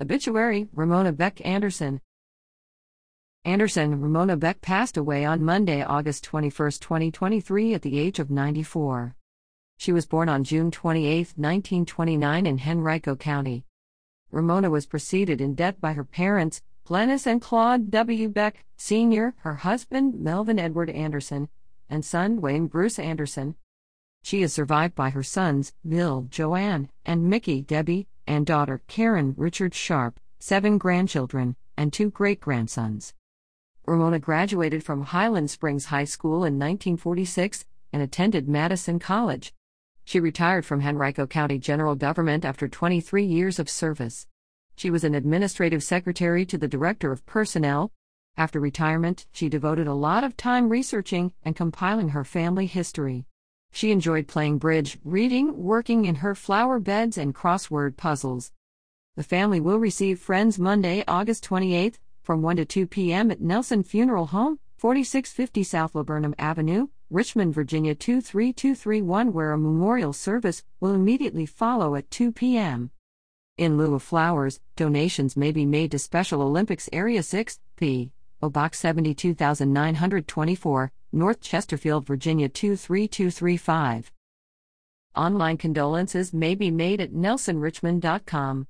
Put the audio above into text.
Obituary Ramona Beck Anderson. Anderson Ramona Beck passed away on Monday, August 21, 2023, at the age of 94. She was born on June 28, 1929, in Henrico County. Ramona was preceded in death by her parents, Glenice and Claude W. Beck, Sr., her husband, Melvin Edward Anderson, and son, Wayne Bruce Anderson. She is survived by her sons, Bill, Joanne, and Mickey, Debbie, and daughter, Karen Richard Sharp, seven grandchildren, and two great grandsons. Ramona graduated from Highland Springs High School in 1946 and attended Madison College. She retired from Henrico County General Government after 23 years of service. She was an administrative secretary to the Director of Personnel. After retirement, she devoted a lot of time researching and compiling her family history. She enjoyed playing bridge, reading, working in her flower beds, and crossword puzzles. The family will receive friends Monday, August 28th, from 1 to 2 p.m. at Nelson Funeral Home, 4650 South Laburnum Avenue, Richmond, Virginia 23231, where a memorial service will immediately follow at 2 p.m. In lieu of flowers, donations may be made to Special Olympics Area 6, P. O Box 72924, North Chesterfield, Virginia 23235. Online condolences may be made at nelsonrichmond.com.